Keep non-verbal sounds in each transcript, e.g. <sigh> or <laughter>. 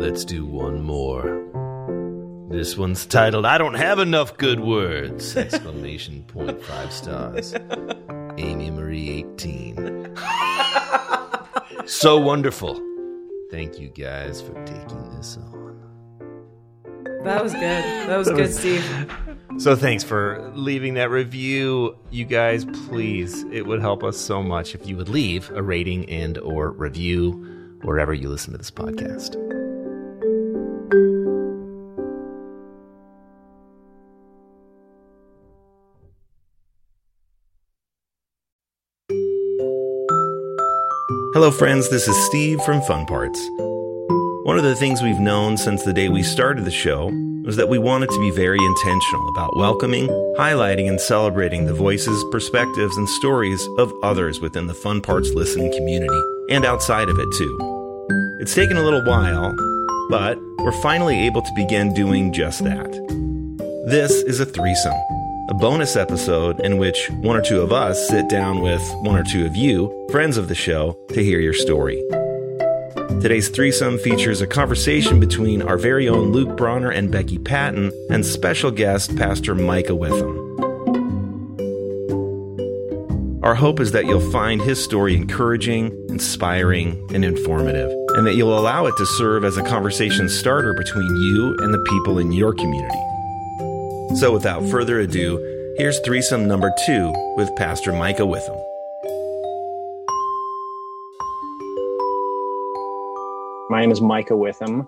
let's do one more. This one's titled I Don't Have Enough Good Words! <laughs> Exclamation point five stars. Amy Marie 18. <laughs> so wonderful. Thank you guys for taking this on. That was good. That was good, Steve. So thanks for leaving that review, you guys. Please, it would help us so much if you would leave a rating and or review wherever you listen to this podcast. Hello, friends. This is Steve from Fun Parts. One of the things we've known since the day we started the show was that we wanted to be very intentional about welcoming, highlighting, and celebrating the voices, perspectives, and stories of others within the Fun Parts listening community and outside of it, too. It's taken a little while, but we're finally able to begin doing just that. This is a threesome a bonus episode in which one or two of us sit down with one or two of you, friends of the show, to hear your story. Today's threesome features a conversation between our very own Luke Bronner and Becky Patton and special guest Pastor Micah Witham. Our hope is that you'll find his story encouraging, inspiring, and informative, and that you'll allow it to serve as a conversation starter between you and the people in your community. So, without further ado, here's threesome number two with Pastor Micah Witham. My name is Micah Witham.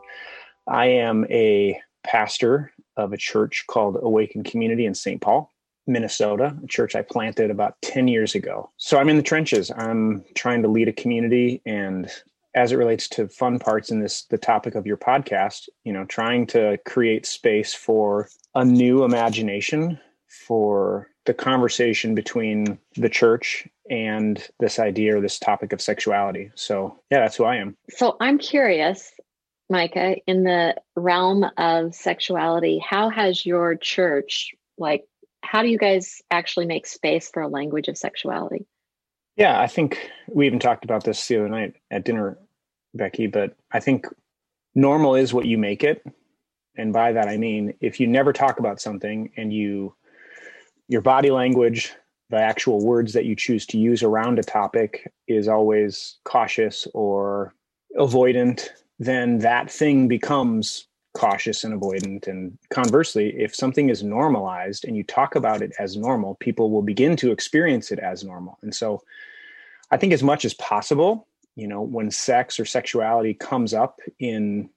I am a pastor of a church called Awaken Community in St. Paul, Minnesota, a church I planted about 10 years ago. So I'm in the trenches. I'm trying to lead a community and as it relates to fun parts in this the topic of your podcast you know trying to create space for a new imagination for the conversation between the church and this idea or this topic of sexuality. So yeah that's who i am. So i'm curious micah in the realm of sexuality how has your church like how do you guys actually make space for a language of sexuality yeah, I think we even talked about this the other night at dinner, Becky, but I think normal is what you make it. And by that I mean if you never talk about something and you your body language, the actual words that you choose to use around a topic is always cautious or avoidant, then that thing becomes cautious and avoidant. And conversely, if something is normalized and you talk about it as normal, people will begin to experience it as normal. And so I think as much as possible, you know, when sex or sexuality comes up in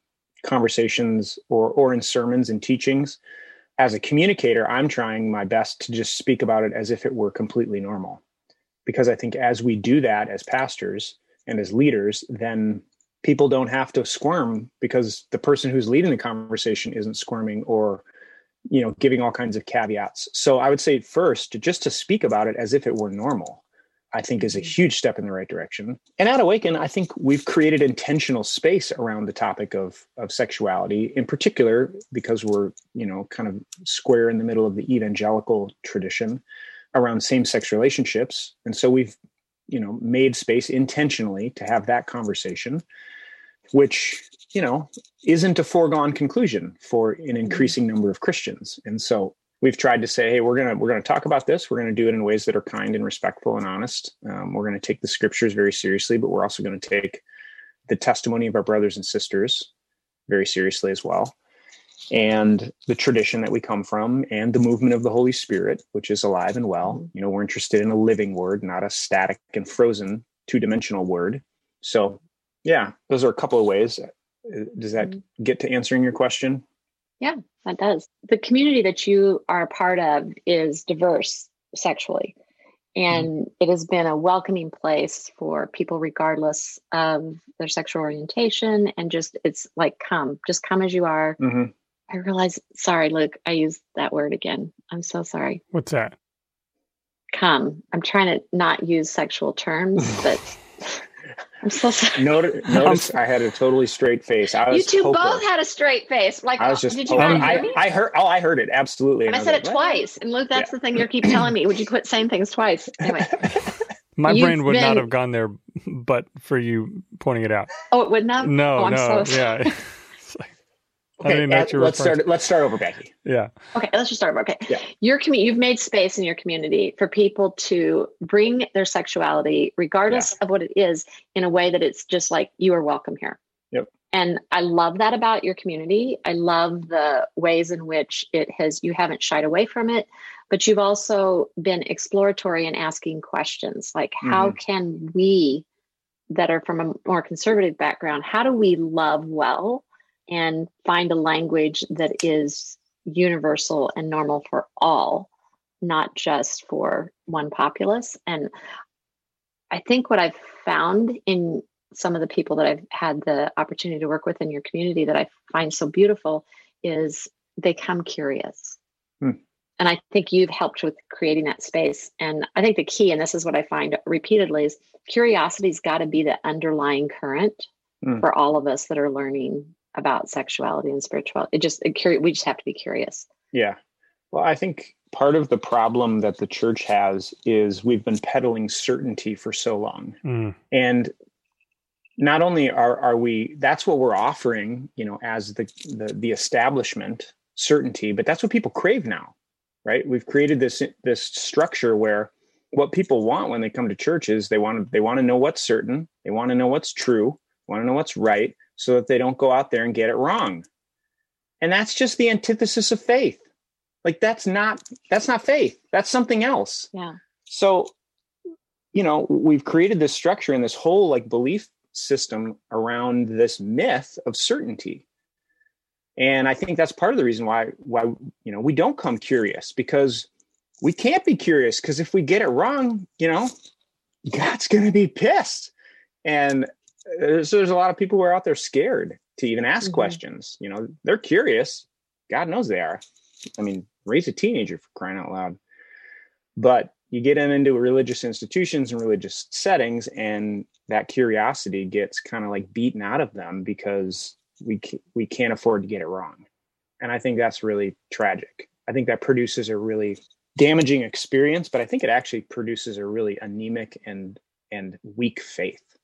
conversations or or in sermons and teachings, as a communicator, I'm trying my best to just speak about it as if it were completely normal. Because I think as we do that as pastors and as leaders, then people don't have to squirm because the person who's leading the conversation isn't squirming or you know giving all kinds of caveats. So i would say first just to speak about it as if it were normal i think is a mm-hmm. huge step in the right direction. And at awaken i think we've created intentional space around the topic of of sexuality in particular because we're you know kind of square in the middle of the evangelical tradition around same-sex relationships. And so we've you know made space intentionally to have that conversation which you know isn't a foregone conclusion for an mm-hmm. increasing number of christians. And so we've tried to say hey we're gonna we're gonna talk about this. We're gonna do it in ways that are kind and respectful and honest. Um, we're gonna take the scriptures very seriously but we're also gonna take the testimony of our brothers and sisters very seriously as well. And the tradition that we come from and the movement of the holy spirit which is alive and well. Mm-hmm. you know we're interested in a living word not a static and frozen two-dimensional word. So yeah. Those are a couple of ways. Uh, does that mm-hmm. get to answering your question? Yeah that does. The community that you are a part of is diverse sexually and mm-hmm. it has been a welcoming place for people regardless of their sexual orientation and just it's like come just come as you are. Mm-hmm. i realize sorry luke i used that word again. I'm so sorry. What's that? Come. I'm trying to not use sexual terms <laughs> but I'm so sorry. <laughs> Notice, notice I had a totally straight face. I was you two hoping. both had a straight face. Like I was just. Did you not hear me? I, heard. Oh, I heard it absolutely. And, I, said like, it twice. And Luke, that's yeah. the thing you keep telling me. Would you quit saying things twice? <laughs> Anyway. My You've brain would been... not have gone there, but for you pointing it out. Oh, it would not. No, oh, no, so yeah. <laughs> Okay, let's start. Let's start over, Becky. Yeah. Okay, let's just start over. Okay. Yeah. Your community, you've made space in your community for people to bring their sexuality, regardless yeah. of what it is, in a way that it's just like you are welcome here. Yep. And I love that about your community. I love the ways in which it has. You haven't shied away from it, but you've also been exploratory and asking questions like, mm-hmm. how can we, that are from a more conservative background, how do we love well? And find a language that is universal and normal for all, not just for one populace. And I think what I've found in some of the people that I've had the opportunity to work with in your community that I find so beautiful is they come curious. Hmm. And I think you've helped with creating that space. And I think the key, and this is what I find repeatedly, is curiosity's got to be the underlying current hmm. for all of us that are learning about sexuality and spirituality. It just it, we just have to be curious. Yeah. Well, I think part of the problem that the church has is we've been peddling certainty for so long. Mm. And not only are are we that's what we're offering, you know, as the, the the establishment certainty, but that's what people crave now. Right? We've created this this structure where what people want when they come to church is they want to they want to know what's certain, they want to know what's true, want to know what's right, so that they don't go out there and get it wrong. And that's just the antithesis of faith. Like that's not that's not faith. That's something else. Yeah. So, you know, we've created this structure and this whole like belief system around this myth of certainty. And I think that's part of the reason why why you know we don't come curious because we can't be curious because if we get it wrong, you know, <laughs> God's going to be pissed. And there's, there's a lot of people who are out there scared to even ask mm-hmm. questions. You know, they're curious. God knows they are. I mean, raise a teenager for crying out loud. But you get them into religious institutions and religious settings, and that curiosity gets kind of like beaten out of them because we we can't afford to get it wrong. And I think that's really tragic. I think that produces a really damaging experience, but I think it actually produces a really anemic and and weak faith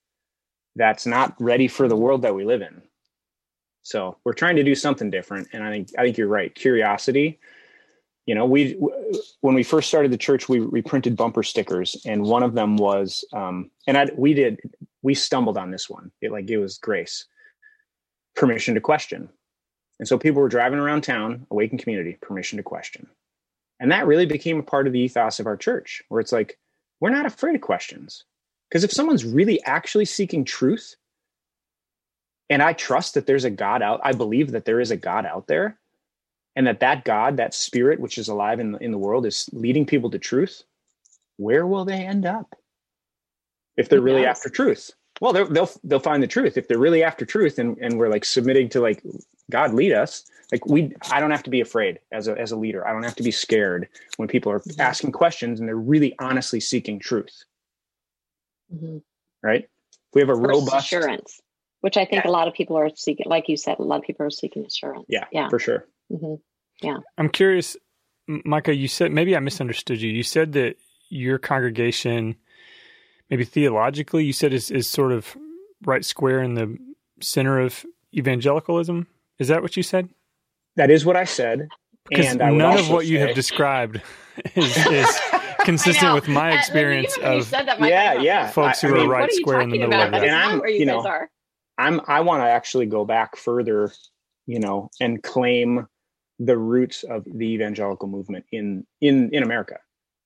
that's not ready for the world that we live in. So we're trying to do something different, and I think I think you're right. Curiosity. You know, we when we first started the church, we printed bumper stickers, and one of them was, um, and I we did we stumbled on this one. It like it was grace, permission to question, and so people were driving around town, awaken community, permission to question, and that really became a part of the ethos of our church, where it's like we're not afraid of questions because if someone's really actually seeking truth, and I trust that there's a God out, I believe that there is a God out there, and that that God, that spirit which is alive in the, in the world, is leading people to truth. Where will they end up if they're really after truth? Well, they'll they'll find the truth if they're really after truth, and and we're like submitting to like God lead us. Like we, I don't have to be afraid as a as a leader. I don't have to be scared when people are asking questions and they're really honestly seeking truth mm-hmm. right? We have a First robust assurance, which I think yeah. a lot of people are seeking. Like you said, a lot of people are seeking assurance. Yeah, yeah, for sure. Mm-hmm. Yeah. I'm curious, Micah. You said maybe I misunderstood you. You said that your congregation, maybe theologically, you said is is sort of right square in the center of evangelicalism. Is that what you said? That is what I said. Because and none of what say... you have described <laughs> is, is <laughs> consistent with my experience of that, yeah, yeah, folks who I, are mean, right square in the middle about? of it. And I'm, you, you know, are. I'm I want to actually go back further, you know, and claim the roots of the evangelical movement in in in America,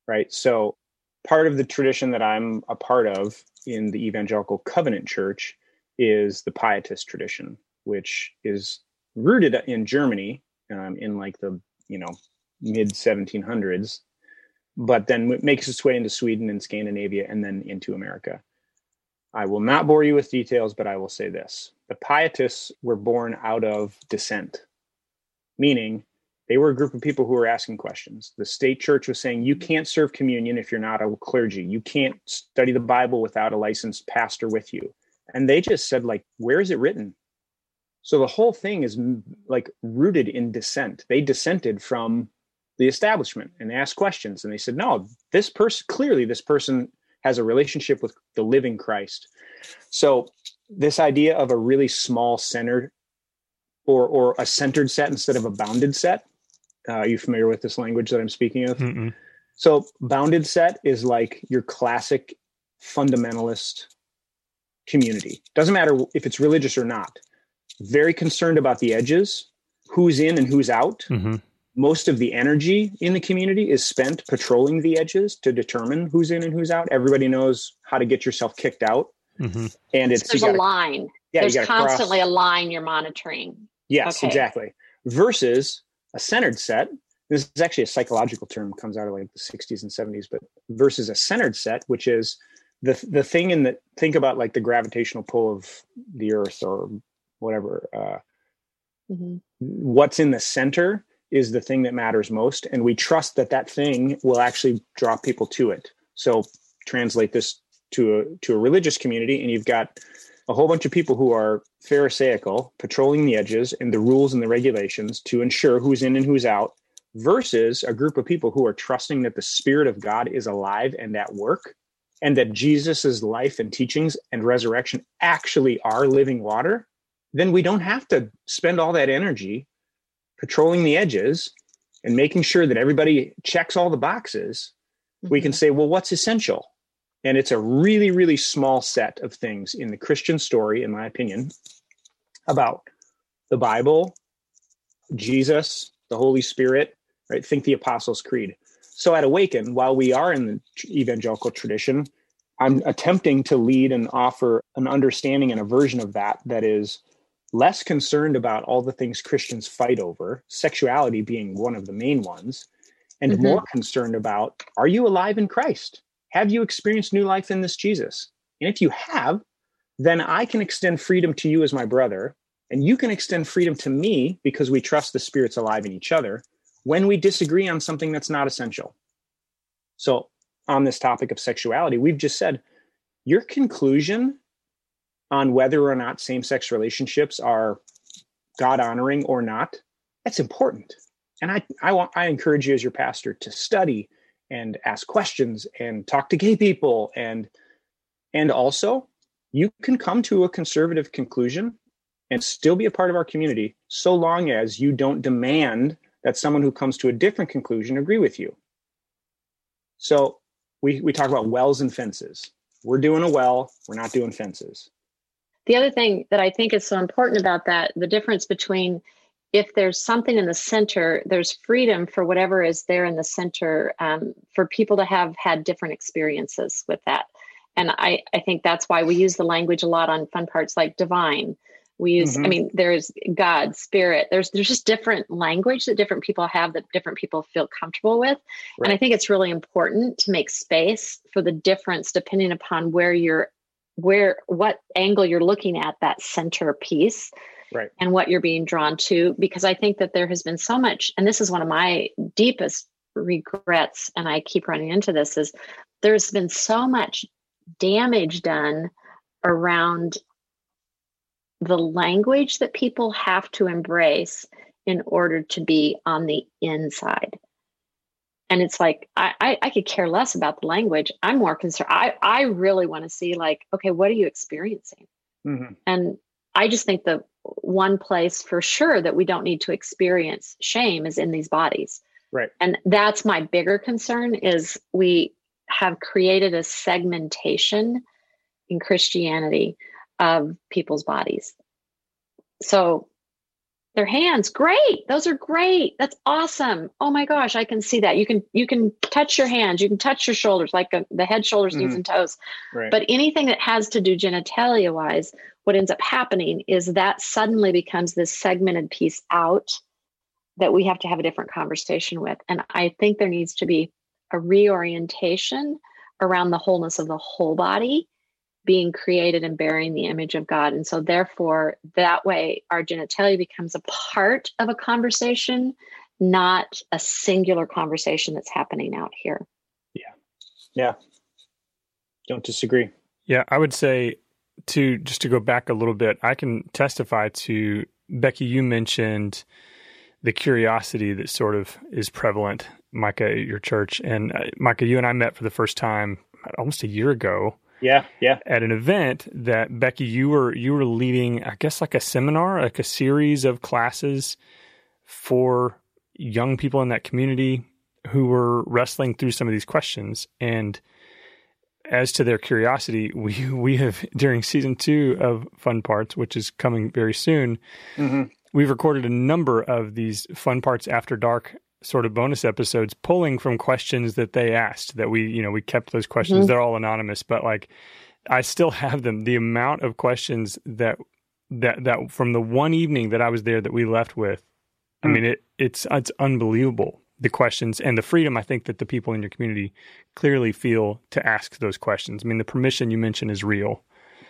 right? So part of the tradition that I'm a part of in the evangelical covenant church is the pietist tradition, which is rooted in Germany um, in like the you know mid 1700s but then it makes its way into Sweden and Scandinavia and then into America. I will not bore you with details, but I will say this the Pietists were born out of dissent, meaning they were a group of people who were asking questions. The state church was saying, you can't serve communion if you're not a clergy. You can't study the Bible without a licensed pastor with you. And they just said, like, where is it written? So the whole thing is like rooted in dissent. They dissented from the establishment and asked questions and they said no this person clearly this person has a relationship with the living christ so this idea of a really small centered or or a centered set instead of a bounded set. Uh, are you familiar with this language that I'm speaking of? Mm-mm. So bounded set is like your classic fundamentalist community. Doesn't matter if it's religious or not. Very concerned about the edges, who's in and who's out. Mhm. Most of the energy in the community is spent patrolling the edges to determine who's in and who's out. Everybody knows how to get yourself kicked out, Mhm. and it's There's you a gotta- line. yeah, you There's cross- constantly a line you're monitoring. Yes, Okay. exactly. Versus a centered set. This is actually a psychological term, comes out of like the 60s and 70s, but versus a centered set, which is the the thing in the think about like the gravitational pull of the earth or whatever. Uh, Mhm. what's in the center is the thing that matters most, and we trust that that thing will actually draw people to it. So translate this to a to a religious community, and you've got a whole bunch of people who are pharisaical patrolling the edges and the rules and the regulations to ensure who's in and who's out versus a group of people who are trusting that the spirit of god is alive and at work and that jesus's life and teachings and resurrection actually are living water then we don't have to spend all that energy patrolling the edges and making sure that everybody checks all the boxes we can mm-hmm. say well what's essential? And it's a really really small set of things in the christian story in my opinion about the bible jesus the holy spirit right? Think the apostles creed. So at awaken while we are in the evangelical tradition i'm attempting to lead and offer an understanding and a version of that that is less concerned about all the things christians fight over sexuality being one of the main ones and Mhm. more concerned about are you alive in christ have you experienced new life in this Jesus? And if you have, then I can extend freedom to you as my brother, and you can extend freedom to me because we trust the Spirit's alive in each other when we disagree on something that's not essential. So, on this topic of sexuality, we've just said your conclusion on whether or not same sex relationships are God honoring or not, that's important. And I, I, want, I encourage you as your pastor to study and ask questions and talk to gay people. And and also you can come to a conservative conclusion and still be a part of our community so long as you don't demand that someone who comes to a different conclusion agree with you. So we we talk about wells and fences. We're doing a well we're not doing fences The other thing that I think is so important about that, the difference between if there's something in the center, there's freedom for whatever is there in the center um, for people to have had different experiences with that. And I, I think that's why we use the language a lot on fun parts like divine. We use, I Mhm. mean, there's God, spirit. There's there's just different language that different people have that different people feel comfortable with. And I think it's really important to make space for the difference depending upon where you're where what angle you're looking at that center piece Right. and what you're being drawn to because i think that there has been so much and this is one of my deepest regrets and i keep running into this is there's been so much damage done around the language that people have to embrace in order to be on the inside and it's like I, I i could care less about the language i'm more concerned i i really want to see like okay what are you experiencing Mhm. and i just think the one place for sure that we don't need to experience shame is in these bodies Right. and that's my bigger concern is we have created a segmentation in christianity of people's bodies so their hands. Great. Those are great. That's awesome. Oh my gosh i can see that. You can you can touch your hands. You can touch your shoulders like uh the head shoulders knees Mhm. and toes. Right. But anything that has to do genitalia wise what ends up happening is that suddenly becomes this segmented piece out that we have to have a different conversation with. And i think there needs to be a reorientation around the wholeness of the whole body being created and bearing the image of God. And so, therefore, that way our genitalia becomes a part of a conversation, not a singular conversation that's happening out here. yeah Yeah. don't disagree Yeah, I would say to just to go back a little bit, I can testify to Becky. You mentioned the curiosity that sort of is prevalent, Micah, at your church, and uh, Micah, you and I met for the first time almost a year ago Yeah, yeah. at an event that Becky, you were you were leading, I guess, like a seminar, like a series of classes for young people in that community who were wrestling through some of these questions. And as to their curiosity, <laughs> we we have during season two of Fun Parts, which is coming very soon, hmm we've recorded a number of these Fun Parts After Dark sort of bonus episodes pulling from questions that they asked that we you know we kept those questions Mhm. they're all anonymous but like i still have them the amount of questions that that that from the one evening that i was there that we left with i Hmm. mean it it's it's unbelievable the questions and the freedom i think that the people in your community clearly feel to ask those questions i mean the permission you mentioned is real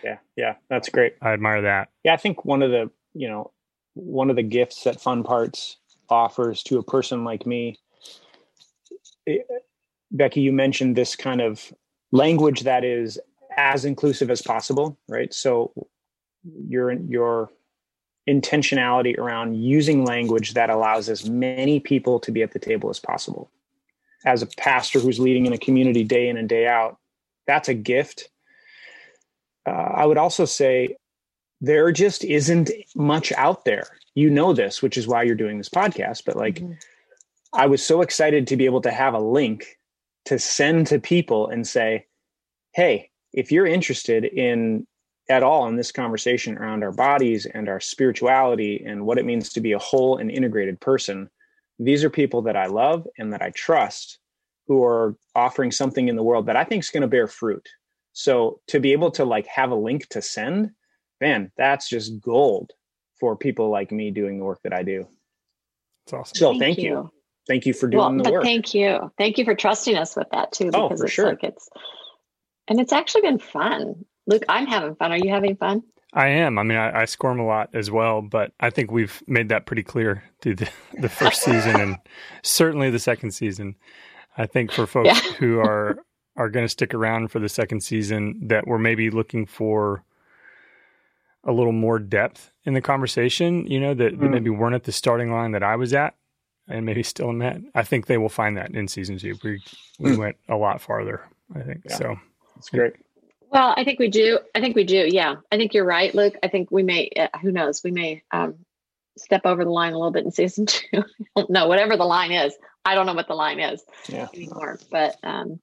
Yeah, yeah. That's great. i admire that Yeah, I think one of the you know one of the gifts that Fun Parts offers to a person like me, eh, Becky, you mentioned this kind of language that is as inclusive as possible, right? So your your intentionality around using language that allows as many people to be at the table as possible. As a pastor who's leading in a community day in and day out, that's a gift. Uh, I would also say there just isn't much out there. You know this, which is why you're doing this podcast. But like, Mhm. I was so excited to be able to have a link to send to people and say, hey, if you're interested in at all in this conversation around our bodies and our spirituality and what it means to be a whole and integrated person, these are people that I love and that I trust who are offering something in the world that I think is going to bear fruit. So to be able to like have a link to send, man, that's just gold for people like me doing the work that I do. it's awesome So thank, you. Thank you for doing well, the but work. thank you. Thank you for trusting us with that too. Oh, Because for it's sure. like it's and it's actually been fun. Luke, I'm having fun. Are you having fun? I am. I mean, I, I squirm a lot as well, but I think we've made that pretty clear through the, <laughs> the first season and certainly the second season. I think for folks Yeah. who are are going to stick around for the second season, that we're maybe looking for a little more depth in the conversation. You know, that, that Mm. maybe weren't at the starting line that I was at, and maybe still am at. I think they will find that in season two. We we Mm. went a lot farther. I think Yeah. so. It's great. Well, I think we do. I think we do. Yeah, I think you're right, Luke. I think we may. Uh, who knows? We may um, step over the line a little bit in season <laughs> two. no, whatever the line is. I don't know what the line is Yeah. anymore. But um,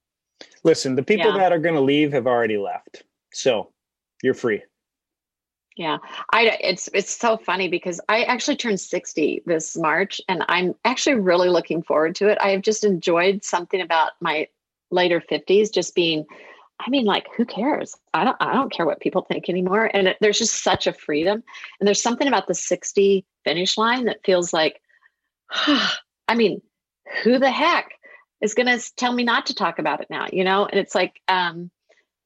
Listen, the people Yeah. that are going to leave have already left. So you're free. Yeah, I. It's it's so funny because I actually turned sixty this March, and I'm actually really looking forward to it. I have just enjoyed something about my later fifties, just being. I mean, like, who cares? I don't. I don't care what people think anymore. And it, there's just such a freedom. And there's something about the 60 finish line that feels like, <sighs> I mean, who the heck is going to tell me not to talk about it now? You know? And it's like, um,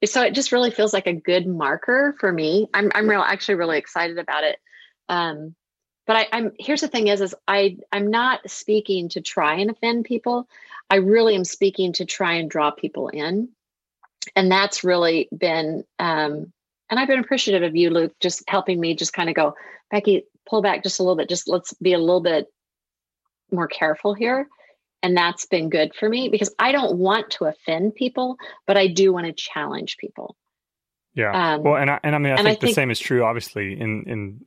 so it just really feels like a good marker for me. I'm I'm real actually really excited about it. Um, but I, I'm here's the thing is is I I'm not speaking to try and offend people. I really am speaking to try and draw people in and that's really been um and i've been appreciative of you luke just helping me just kind of go becky pull back just a little bit just let's be a little bit more careful here and that's been good for me because i don't want to offend people but i do want to challenge people Yeah. Um, well, and I, and I mean, I think I the think- same is true, obviously, in in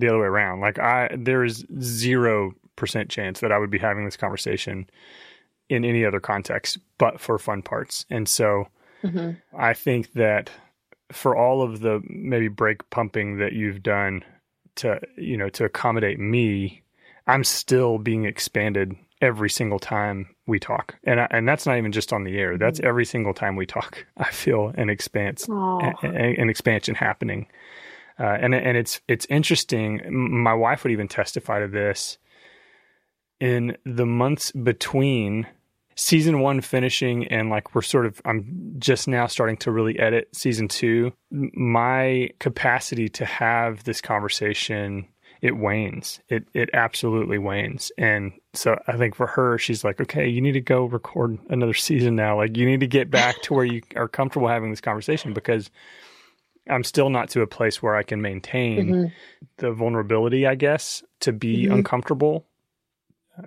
the other way around. Like I, there is zero percent chance that I would be having this conversation in any other context, but for fun parts. And so, Mhm. I think that for all of the maybe brake pumping that you've done to you know to accommodate me, I'm still being expanded every single time we talk, and I, and that's not even just on the air. That's every single time we talk. <laughs> I feel an expanse, a- a- an expansion happening, uh, and and it's it's interesting. My wife would even testify to this. In the months between season one finishing and like we're sort of i'm just now starting to really edit season two my capacity to have this conversation it wanes. It it absolutely wanes. And so i think for her she's like okay you need to go record another <laughs> season now. Like you need to get back to where you are comfortable having this conversation because i'm still not to a place where i can maintain Mhm. the vulnerability i guess to be Mhm. uncomfortable.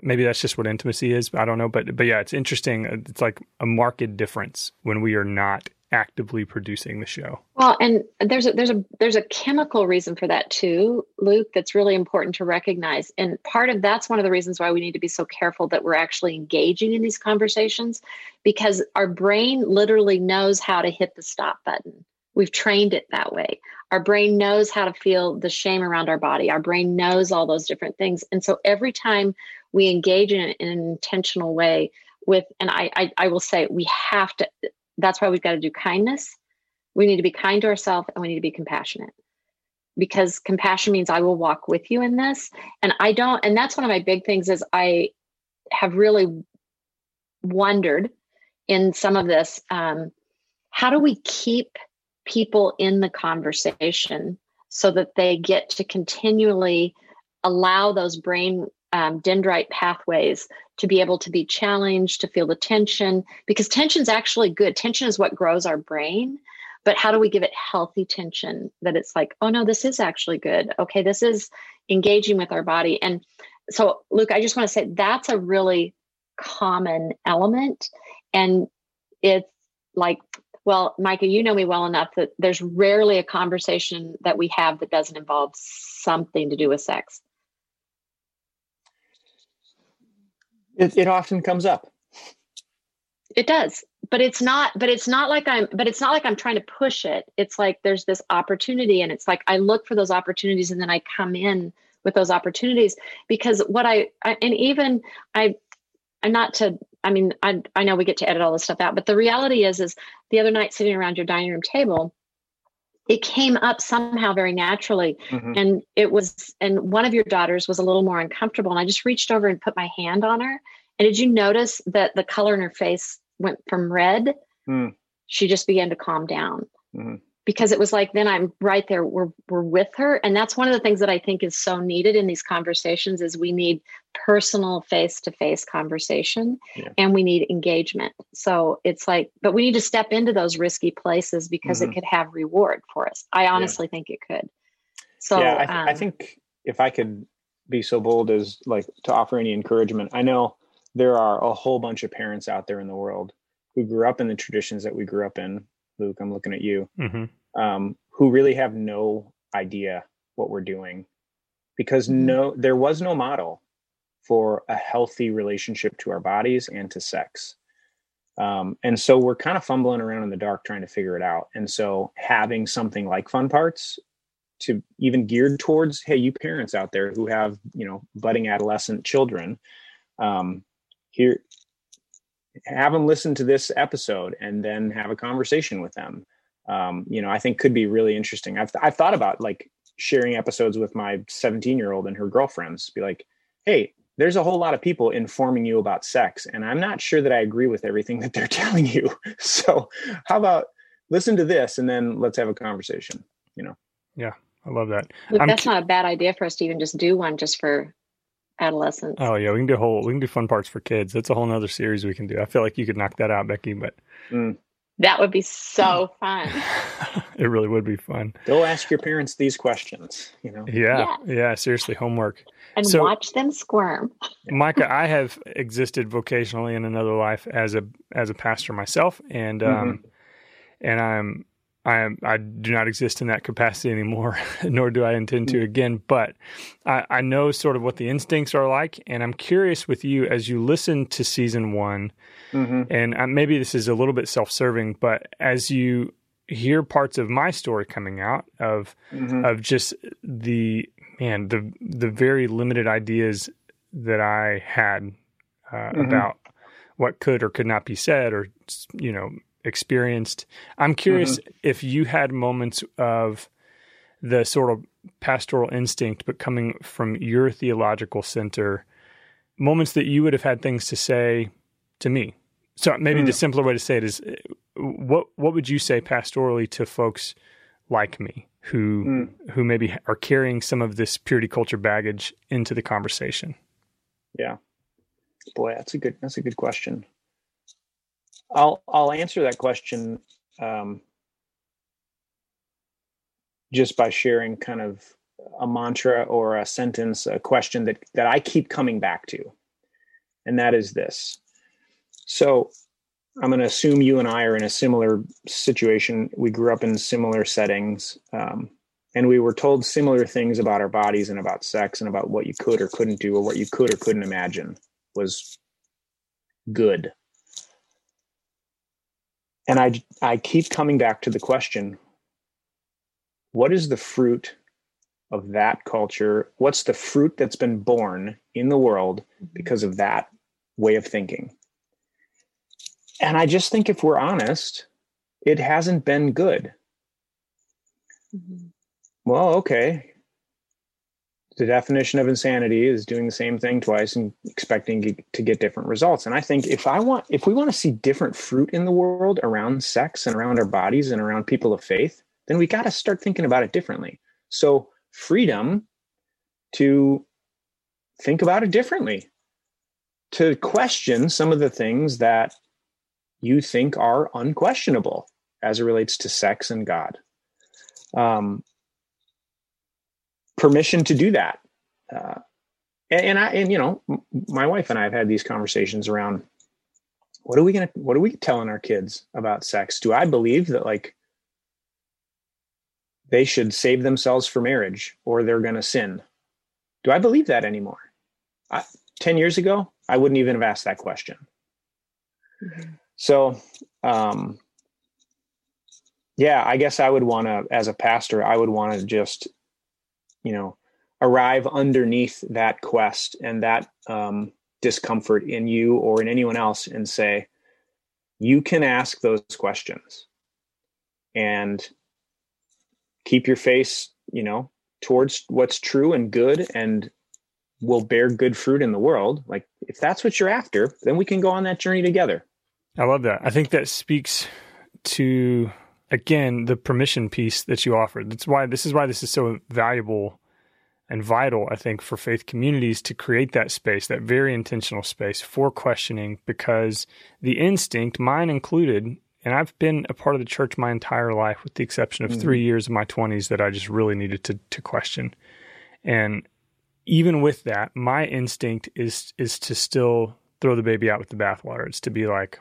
Maybe that's just what intimacy is i don't know. But but yeah it's interesting. It's like a marked difference when we are not actively producing the show. Well, and there's a there's a there's a chemical reason for that too, Luke, that's really important to recognize. And part of that's one of the reasons why we need to be so careful that we're actually engaging in these conversations because our brain literally knows how to hit the stop button. We've trained it that way. Our brain knows how to feel the shame around our body. Our brain knows all those different things. And so every time we engage in, in an intentional way with, and I, I, I will say we have to, that's why we've got to do kindness. We need to be kind to ourselves and we need to be compassionate because compassion means I will walk with you in this. And I don't, and that's one of my big things is I have really wondered in some of this, um, how do we keep people in the conversation so that they get to continually allow those brain um, dendrite pathways to be able to be challenged, to feel the tension, because tension is actually good. Tension is what grows our brain. But how do we give it healthy tension that it's like, oh no, this is actually good. Okay, this is engaging with our body. And so, Luke, I just want to say that's a really common element. And it's like, well, Micah, you know me well enough that there's rarely a conversation that we have that doesn't involve something to do with sex. It, it often comes up. It does, but it's not. But it's not like I'm. But it's not like I'm trying to push it. It's like there's this opportunity, and it's like I look for those opportunities, and then I come in with those opportunities because what I, I and even I, I'm not to. I mean, I I know we get to edit all this stuff out, but the reality is, is the other night sitting around your dining room table, it came up somehow very naturally. Mm-hmm. and it was and one of your daughters was a little more uncomfortable and i just reached over and put my hand on her. And did you notice that the color in her face went from red? Mm. she just began to calm down. Mm-hmm. Because it was like then i'm right there we're, we're with her. And that's one of the things that i think is so needed in these conversations is we need personal face-to-face conversation yeah. and we need engagement so it's like but we need to step into those risky places because mm-hmm. it could have reward for us i honestly yeah. think it could so yeah I, th- um, I think if i could be so bold as like to offer any encouragement i know there are a whole bunch of parents out there in the world who grew up in the traditions that we grew up in Luke, I'm looking at you, mm-hmm. um, who really have no idea what we're doing because mm-hmm. no, there was no model for a healthy relationship to our bodies and to sex. Um, and so we're kind of fumbling around in the dark trying to figure it out. And so having something like Fun Parts to even geared towards, hey, you parents out there who have, you know, budding adolescent children, um, here have them listen to this episode and then have a conversation with them. Um, you know, I think could be really interesting. I've I've thought about like sharing episodes with my 17 year old and her girlfriends. Be like, hey, there's a whole lot of people informing you about sex, and I'm not sure that I agree with everything <laughs> that they're telling you. So, how about listen to this and then let's have a conversation? You know? Yeah, I love that. Look, that's not a bad idea for us to even just do one just for adolescents. Oh yeah, we can do whole we can do fun parts for kids. That's a whole nother series we can do. I feel like you could knock that out, Becky, but mm. that would be so <laughs> fun. It really would be fun. Go ask your parents these questions, you know. Yeah. Yeah, yeah seriously, homework. And so, watch them squirm. <laughs> Micah, I have existed vocationally in another life as a as a pastor myself and um mm-hmm. and I'm I am I do not exist in that capacity anymore, <laughs> nor do I intend to hmm. again. But I, I, know sort of what the instincts are like, and I'm curious with you as you listen to season one, mm-hmm. and uh, maybe this is a little bit self-serving, but as you hear parts of my story coming out of mm-hmm. of just the man the the very limited ideas that I had uh, mm-hmm. about what could or could not be said, or you know experienced. I'm curious mm-hmm. if you had moments of the sort of pastoral instinct, but coming from your theological center, moments that you would have had things to say to me. So maybe mm. the simpler way to say it is, what what would you say pastorally to folks like me who mm. who maybe are carrying some of this purity culture baggage into the conversation? Yeah, boy, that's a good that's a good question. I'll I'll answer that question um, just by sharing kind of a mantra or a sentence, a question that that I keep coming back to, and that is this. So, I'm going to assume you and I are in a similar situation. We grew up in similar settings, um, and we were told similar things about our bodies and about sex and about what you could or couldn't do or what you could or couldn't imagine was good. And I I keep coming back to the question: What is the fruit of that culture? What's the fruit that's been born in the world because of that way of thinking? And I just think if we're honest, it hasn't been good. Mm-hmm. Well, okay. The definition of insanity is doing the same thing twice and expecting to get different results. And I think if I want, if we want to see different fruit in the world around sex and around our bodies and around people of faith, then we got to start thinking about it differently. So, freedom to think about it differently, to question some of the things that you think are unquestionable as it relates to sex and God. Um, permission to do that. Uh, and, and, I, and you know, my wife and I have had these conversations around what are we gonna, what are we telling our kids about sex? Do I believe that like they should save themselves for marriage or they're gonna sin? Do I believe that anymore? I, Ten years ago, I wouldn't even have asked that question. Mm-hmm. So, um, yeah, I guess I would want to, as a pastor, I would want to just, you know, arrive underneath that quest and that um, discomfort in you or in anyone else and say, you can ask those questions and keep your face, you know, towards what's true and good and will bear good fruit in the world. Like, if that's what you're after, then we can go on that journey together. I love that. I think that speaks to again the permission piece that you offered. That's why this is why this is so valuable and vital, I think, for faith communities to create that space, that very intentional space for questioning, because the instinct, mine included, and I've been a part of the church my entire life, with the exception of mm-hmm. three years of my 20s that I just really needed to, to question. And even with that, my instinct is is to still throw the baby out with the bathwater. It's to be like,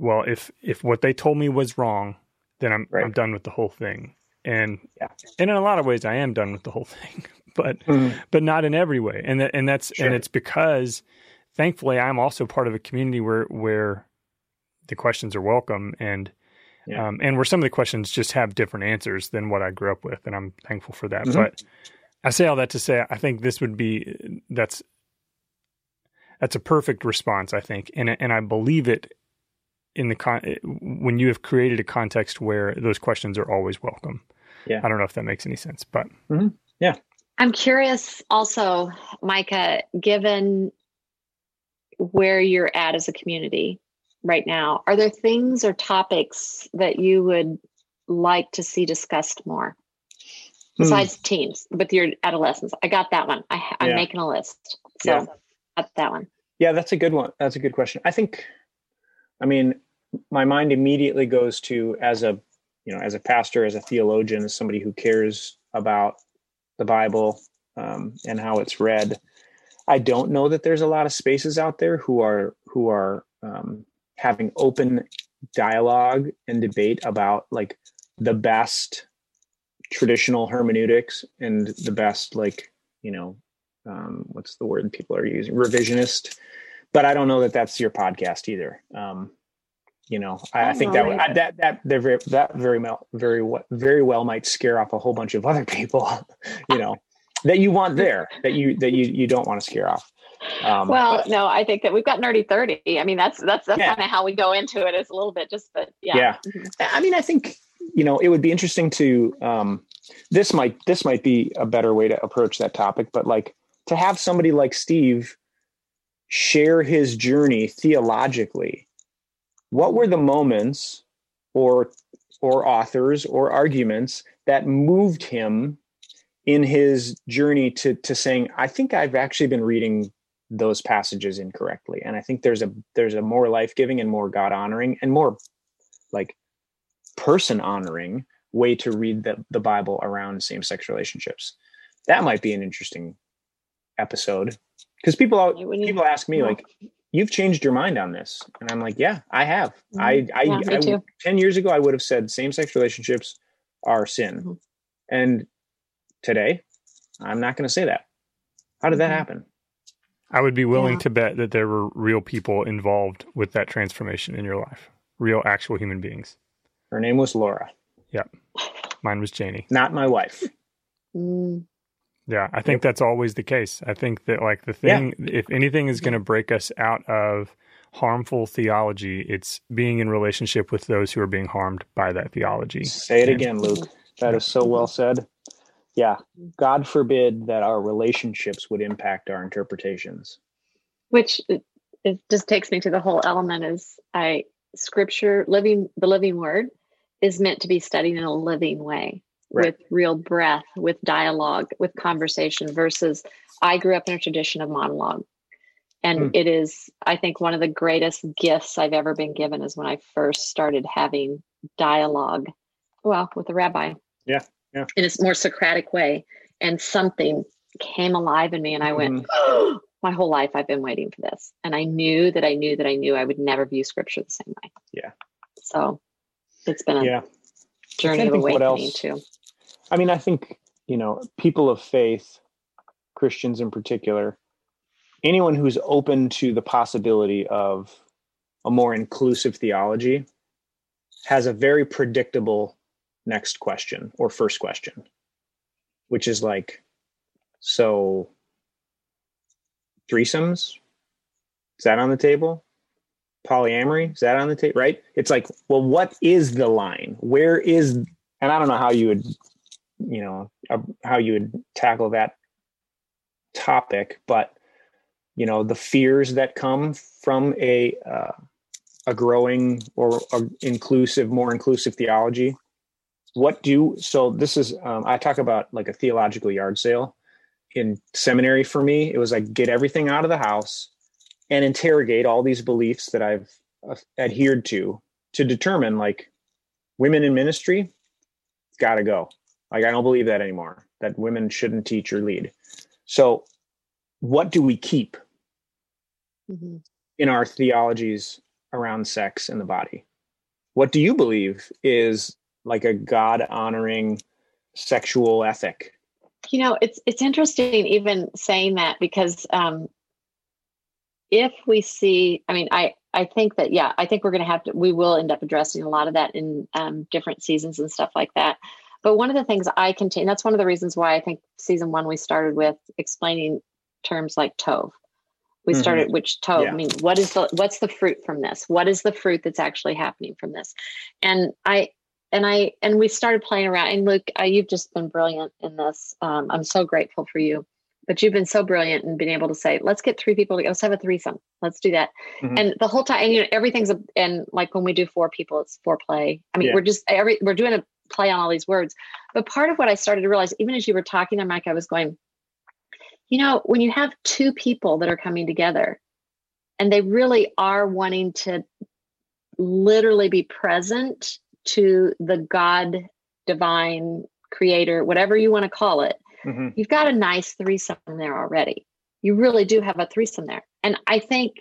well, if if what they told me was wrong, then I'm right. I'm done with the whole thing. And yeah. and in a lot of ways, I am done with the whole <laughs> thing, but mm-hmm. but not in every way. And that, and that's sure. and it's because, thankfully, I'm also part of a community where where the questions are welcome and. Yeah. Um, and where some of the questions just have different answers than what I grew up with, and I'm thankful for that. Mm-hmm. But I say all that to say I think this would be that's that's a perfect response. I think, and and I believe it in the con- when you have created a context where those questions are always welcome. Yeah. I don't know if that makes any sense, but mm-hmm. yeah. I'm curious also, Micah, given where you're at as a community right now, are there things or topics that you would like to see discussed more? Besides mm. teens, with your adolescents, I got that one. I, am yeah. making a list, so yeah. that one. Yeah, that's a good one. That's a good question. I think I mean, my mind immediately goes to as a you know as a pastor, as a theologian, as somebody who cares about the Bible um, and how it's read. I don't know that there's a lot of spaces out there who are who are um, having open dialogue and debate about like the best traditional hermeneutics and the best like you know um, what's the word people are using revisionist but I don't know that that's your podcast either. Um, you know, I, I think that, I, that that very, that very well very very well might scare off a whole bunch of other <laughs> people. you know, that you want there that you that you you don't want to scare off. Um, well, but, no, I think that we've got nerdy thirty. I mean, that's that's that's yeah. kind of how we go into it. Is a little bit just, but yeah. Yeah, mm-hmm. I mean, I think you know it would be interesting to. Um, this might this might be a better way to approach that topic, but like to have somebody like Steve share his journey theologically what were the moments or or authors or arguments that moved him in his journey to to saying i think i've actually been reading those passages incorrectly and i think there's a there's a more life-giving and more god honoring and more like person honoring way to read the, the bible around same-sex relationships. That might be an interesting episode because people people ask me like you've changed your mind on this. And I'm like, yeah, I have. Mhm. I, I, Yeah, I- 10 years ago, I would have said same sex relationships are sin. Mhm. And today, I'm not going to say that. How did that Mhm. happen? I would be willing Yeah. to bet that there were real people involved with that transformation in your life, real, actual human beings. Her name was Laura, yep Mine was Janie. not my wife. Mm, Yeah, I think that's always the case. I think that like the Yeah. thing, if anything is going to break us out of harmful theology, it's being in relationship with those who are being harmed by that theology. Say it And- again, Luke. That is so well said. Yeah. God forbid that our relationships would impact our interpretations. which it, it just takes me to the whole element is I scripture living the living word is meant to be studied in a living way Right. with real breath, with dialogue, with conversation versus I grew up in a tradition of monologue. And Hmm. it is, I think, one of the greatest gifts I've ever been given is when I first started having dialogue, well, with a rabbi. Yeah, yeah. In a more Socratic way. And something came alive in me, and I went, Mm-hmm. my whole life I've been waiting for this. And I knew that I knew that I knew I would never view scripture the same way. Yeah. So it's been a Yeah. journey of awakening too. I mean, I think, you know, people of faith, Christians in particular, anyone who's open to the possibility of a more inclusive theology has a very predictable next question or first question, which is like, so threesomes, is that on the table? Polyamory, is that on the table? Right? It's like, well, what is the line? Where is, and I don't know how you would you know uh, how you would tackle that topic but you know the fears that come from a uh, a growing or a inclusive more inclusive theology. What do so this is um, i talk about like a theological yard sale. In seminary for me it was like get everything out of the house and interrogate all these beliefs that i've uh, adhered to to determine like women in ministry got to go like I don't believe that anymore. That women shouldn't teach or lead. So, what do we keep Mhm. in our theologies around sex and the body? What do you believe is like a God honoring sexual ethic? You know, it's it's interesting even saying that because um, if we see, I mean, I I think that yeah, I think we're going to have to. We will end up addressing a lot of that in um, different seasons and stuff like that. But one of the things I continue, that's one of the reasons why I think season one we started with explaining terms like tov. We Mhm. started which tov Yeah. I mean what is the what's the fruit from this? What is the fruit that's actually happening from this? And I and I and we started playing around. And Luke, uh, you've just been brilliant in this. Um, I'm so grateful for you. But you've been so brilliant and being able to say, let's get three people. Let's have a threesome. Let's do that. Mhm. And the whole time, and you know, everything's a, and like when we do four people, it's foreplay. I mean, Yeah. we're just every we're doing a play on all these words. But part of what I started to realize, even as you were talking there, Mike, I was going, you know, when you have two people that are coming together, and they really are wanting to literally be present to the God, divine, creator, whatever you want to call it, Mhm. you've got a nice threesome there already. You really do have a threesome there. And I think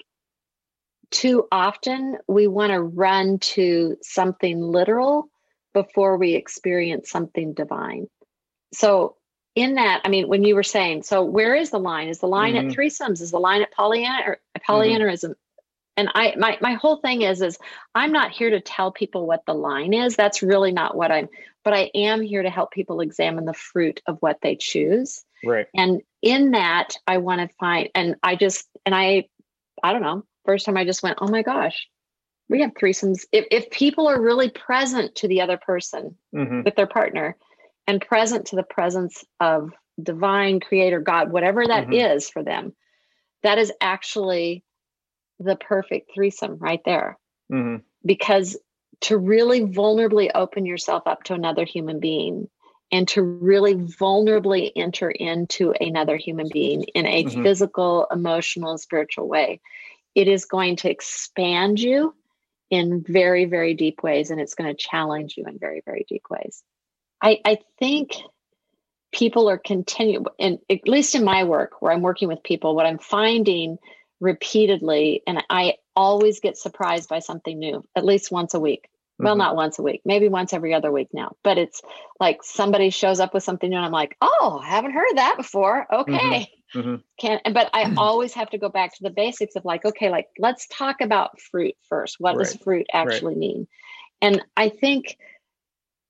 too often we want to run to something literal before we experience something divine. So, in that, I mean, when you were saying, so where is the line? Is the line Mhm. at threesomes? Is the line at Pollyanna or Pollyannerism? And I, my, my whole thing is, is I'm not here to tell people what the line is. That's really not what I'm. But I am here to help people examine the fruit of what they choose. Right. And in that, I want to find, and I just, and I, I don't know, first time I just went, oh my gosh, we have threesomes. If, if people are really present to the other person Mhm. with their partner and present to the presence of divine creator, God, whatever that is Mhm. for them, that is actually the perfect threesome right there Mhm. because to really vulnerably open yourself up to another human being and to really vulnerably enter into another human being in a Mhm. physical, emotional, spiritual way, it is going to expand you in very, very deep ways and it's going to challenge you in very, very deep ways. I, I think people are continuing, and at least in my work where I'm working with people, what I'm finding repeatedly and I always get surprised by something new at least once a week. Well, Mhm. not once a week, maybe once every other week now. But it's like somebody shows up with something new and I'm like, "Oh, I haven't heard that before." Okay. Mhm. Can but I <clears throat> always have to go back to the basics of like, okay, like let's talk about fruit first. What does fruit actually mean? And I think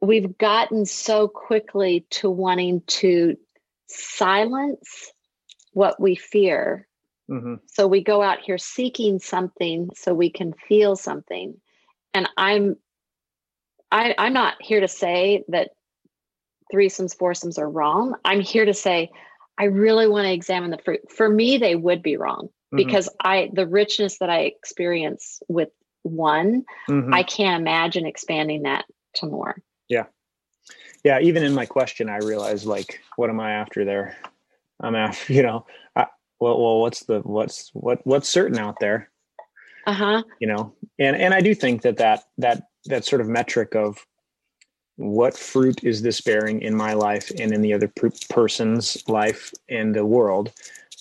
we've gotten so quickly to wanting to silence what we fear Mhm. so we go out here seeking something so we can feel something and i'm I, i'm not here to say that threesomes foursomes are wrong i'm here to say i really want to examine the fruit for me they would be wrong Mhm. because i the richness that i experience with one Mhm. i can't imagine expanding that to more Yeah. yeah even in my question i realized like what am i after there i'm after <laughs> you know I, well well what's the what's what what's certain out there uh-huh you know and and i do think that that that that sort of metric of what fruit is this bearing in my life and in the other per- person's life and the world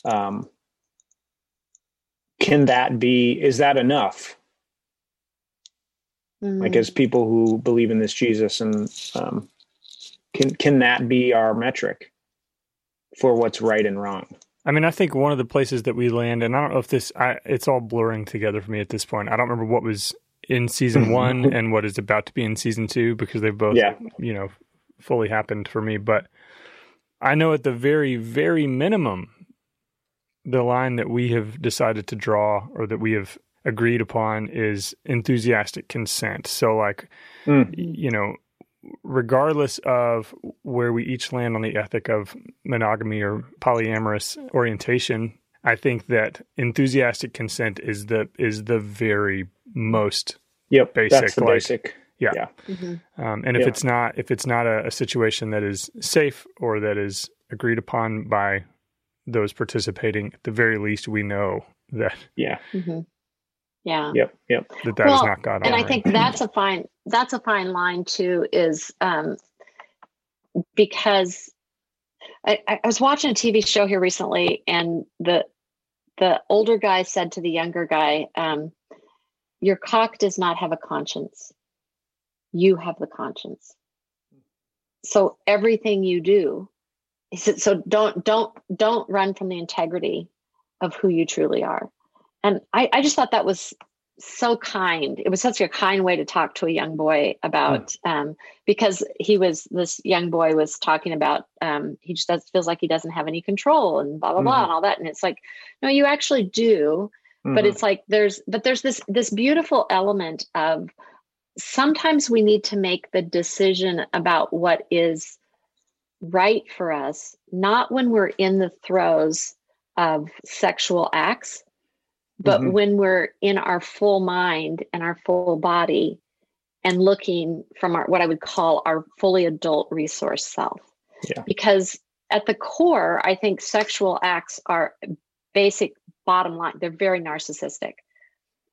um can that be is that enough like Mm. as people who believe in this jesus and um can can that be our metric for what's right and wrong I mean, I think one of the places that we land, and I don't know if this, I, it's all blurring together for me at this point. I don't remember what was in season one and what is about to be in season two because they've both, Yeah. you know, fully happened for me. But I know at the very, very minimum, the line that we have decided to draw or that we have agreed upon is enthusiastic consent. So, like, Mm. you know, regardless of where we each land on the ethic of monogamy or polyamorous orientation, I think that enthusiastic consent is the is the very most. yep Basic, that's the like- basic Yeah. yeah Mhm. Um, and if Yeah. it's not if it's not a, a situation that is safe or that is agreed upon by those participating, at the very least, we know that yeah Mhm. yeah yep yep that, that is Well, not God and i think that's a fine that's a fine line too is um because I, I was watching a tv show here recently and the the older guy said to the younger guy um your cock does not have a conscience. You have the conscience. So everything you do said so don't don't don't run from the integrity of who you truly are. And i i just thought that was so kind it was such a kind way to talk to a young boy about um because he was this young boy was talking about um he just does, feels like he doesn't have any control and blah blah blah Mhm. and all that and it's like no you actually do but Mhm. it's like there's but there's this this beautiful element of sometimes we need to make the decision about what is right for us not when we're in the throes of sexual acts but Mhm. when we're in our full mind and our full body and looking from our what i would call our fully adult resource self Yeah. because at the core i think sexual acts are basic bottom line they're very narcissistic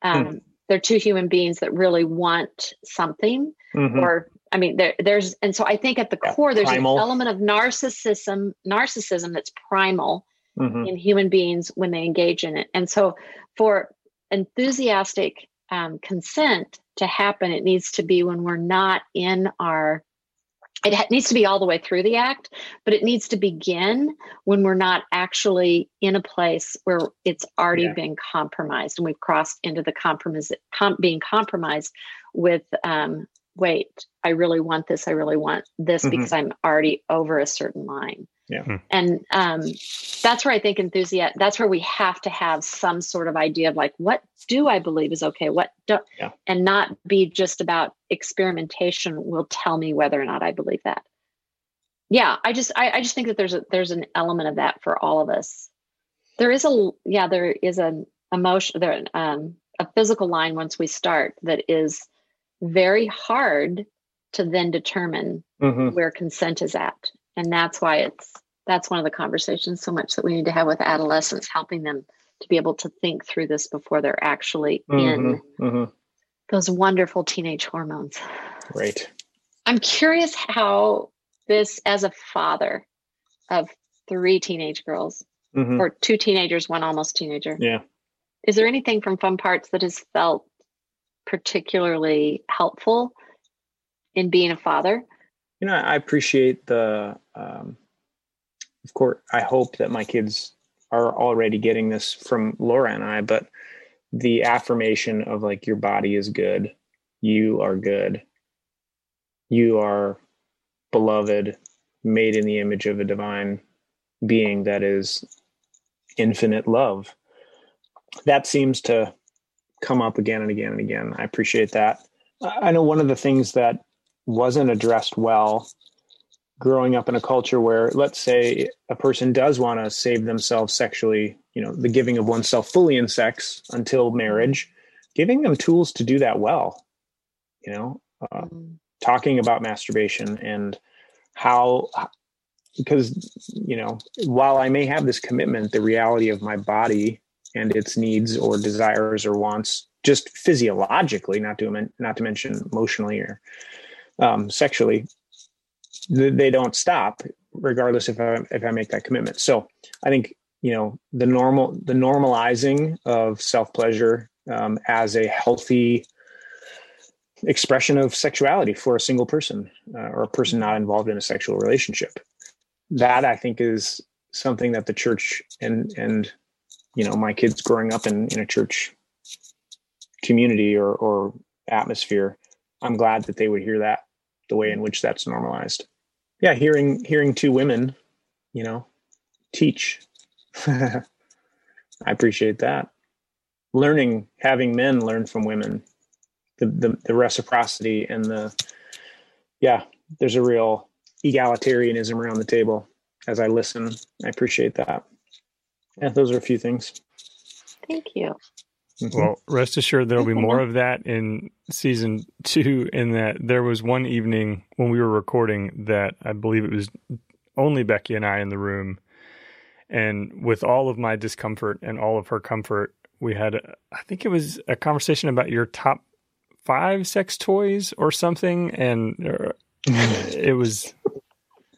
um, they're two human beings that really want something Mhm. or i mean there, there's and so i think at the Yeah, core there's primal. an element of narcissism narcissism that's primal Mhm. in human beings when they engage in it and so for enthusiastic um, consent to happen it needs to be when we're not in our it ha- needs to be all the way through the act but it needs to begin when we're not actually in a place where it's already Yeah. been compromised and we've crossed into the compromise com- being compromised with um, wait i really want this i really want this Mhm. because i'm already over a certain line Yeah. Hmm. and um, that's where i think enthusiasm that's where we have to have some sort of idea of like what do i believe is okay what don't, Yeah. and not be just about experimentation will tell me whether or not i believe that yeah i just I, I just think that there's a there's an element of that for all of us there is a yeah there is an emotion there um a physical line once we start that is very hard to then determine Mhm. where consent is at and that's why it's that's one of the conversations so much that we need to have with adolescents helping them to be able to think through this before they're actually in Mhm. Mhm. those wonderful teenage hormones right i'm curious how this as a father of three teenage girls Mhm. or two teenagers one almost teenager yeah Is there anything from Fun Parts that has felt particularly helpful in being a father? You know, I appreciate the. Um, of course, I hope that my kids are already getting this from Laura and I, but the affirmation of like your body is good, you are good, you are beloved, made in the image of a divine being that is infinite love. That seems to come up again and again and again. I appreciate that. I know one of the things that wasn't addressed well growing up in a culture where let's say a person does want to save themselves sexually you know the giving of oneself fully in sex until marriage giving them tools to do that well you know uh, mm-hmm. talking about masturbation and how because you know while i may have this commitment the reality of my body and its needs or desires or wants just physiologically not to not to mention emotionally or um, sexually they don't stop regardless if I if I make that commitment. So I think you know the normal the normalizing of self pleasure um, as a healthy expression of sexuality for a single person uh, or a person not involved in a sexual relationship. That I think is something that the church and and you know my kids growing up in in a church community or or atmosphere. I'm glad that they would hear that the way in which that's normalized yeah, hearing hearing two women, you know, teach. <laughs> I appreciate that. Learning, having men learn from women, the, the the reciprocity and the yeah, there's a real egalitarianism around the table as I listen. I appreciate that. Yeah, those are a few things. Thank you. Mm-hmm. Well, rest assured there'll be more of that in season two. In that there was one evening when we were recording that I believe it was only Becky and I in the room, and with all of my discomfort and all of her comfort, we had a, I think it was a conversation about your top five sex toys or something, and uh, <laughs> it was.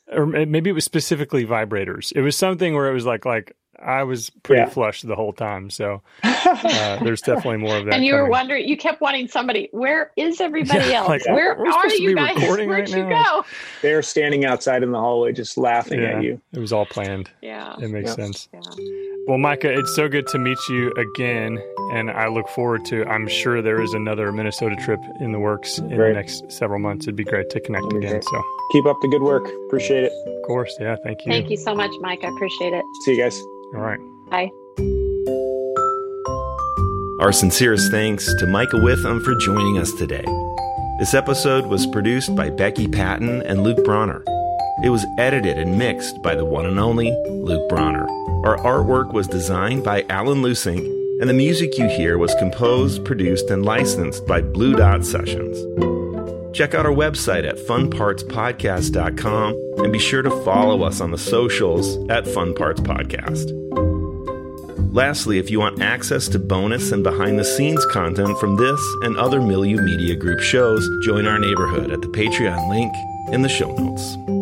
Or maybe it was specifically vibrators. It was something where it was like like I was pretty yeah. flush the whole time, so uh, <laughs> there's definitely more of that. And you coming. were wondering, you kept wanting somebody. Where is everybody <laughs> yeah, else? Like, where are you guys? Where'd right you now? go? They're standing outside in the hallway, just laughing yeah, at you. It was all planned. Yeah, it makes sense. Well, Micah, it's so good to meet you again, and I look forward to. I'm sure there is another Minnesota trip in the works in great. the next several months. It'd be great to connect again. So keep up the good work. Appreciate it. Of course, yeah. Thank you. Thank you so much, Mike. I appreciate it. See you guys. All right. Bye. Our sincerest thanks to Micah Witham for joining us today. This episode was produced by Becky Patton and Luke Bronner. It was edited and mixed by the one and only Luke Bronner. Our artwork was designed by Alan Lusink, and the music you hear was composed, produced, and licensed by Blue Dot Sessions. Check out our website at funpartspodcast.com and be sure to follow us on the socials at Fun Parts Podcast. Lastly, if you want access to bonus and behind the scenes content from this and other Milieu Media Group shows, join our neighborhood at the Patreon link in the show notes.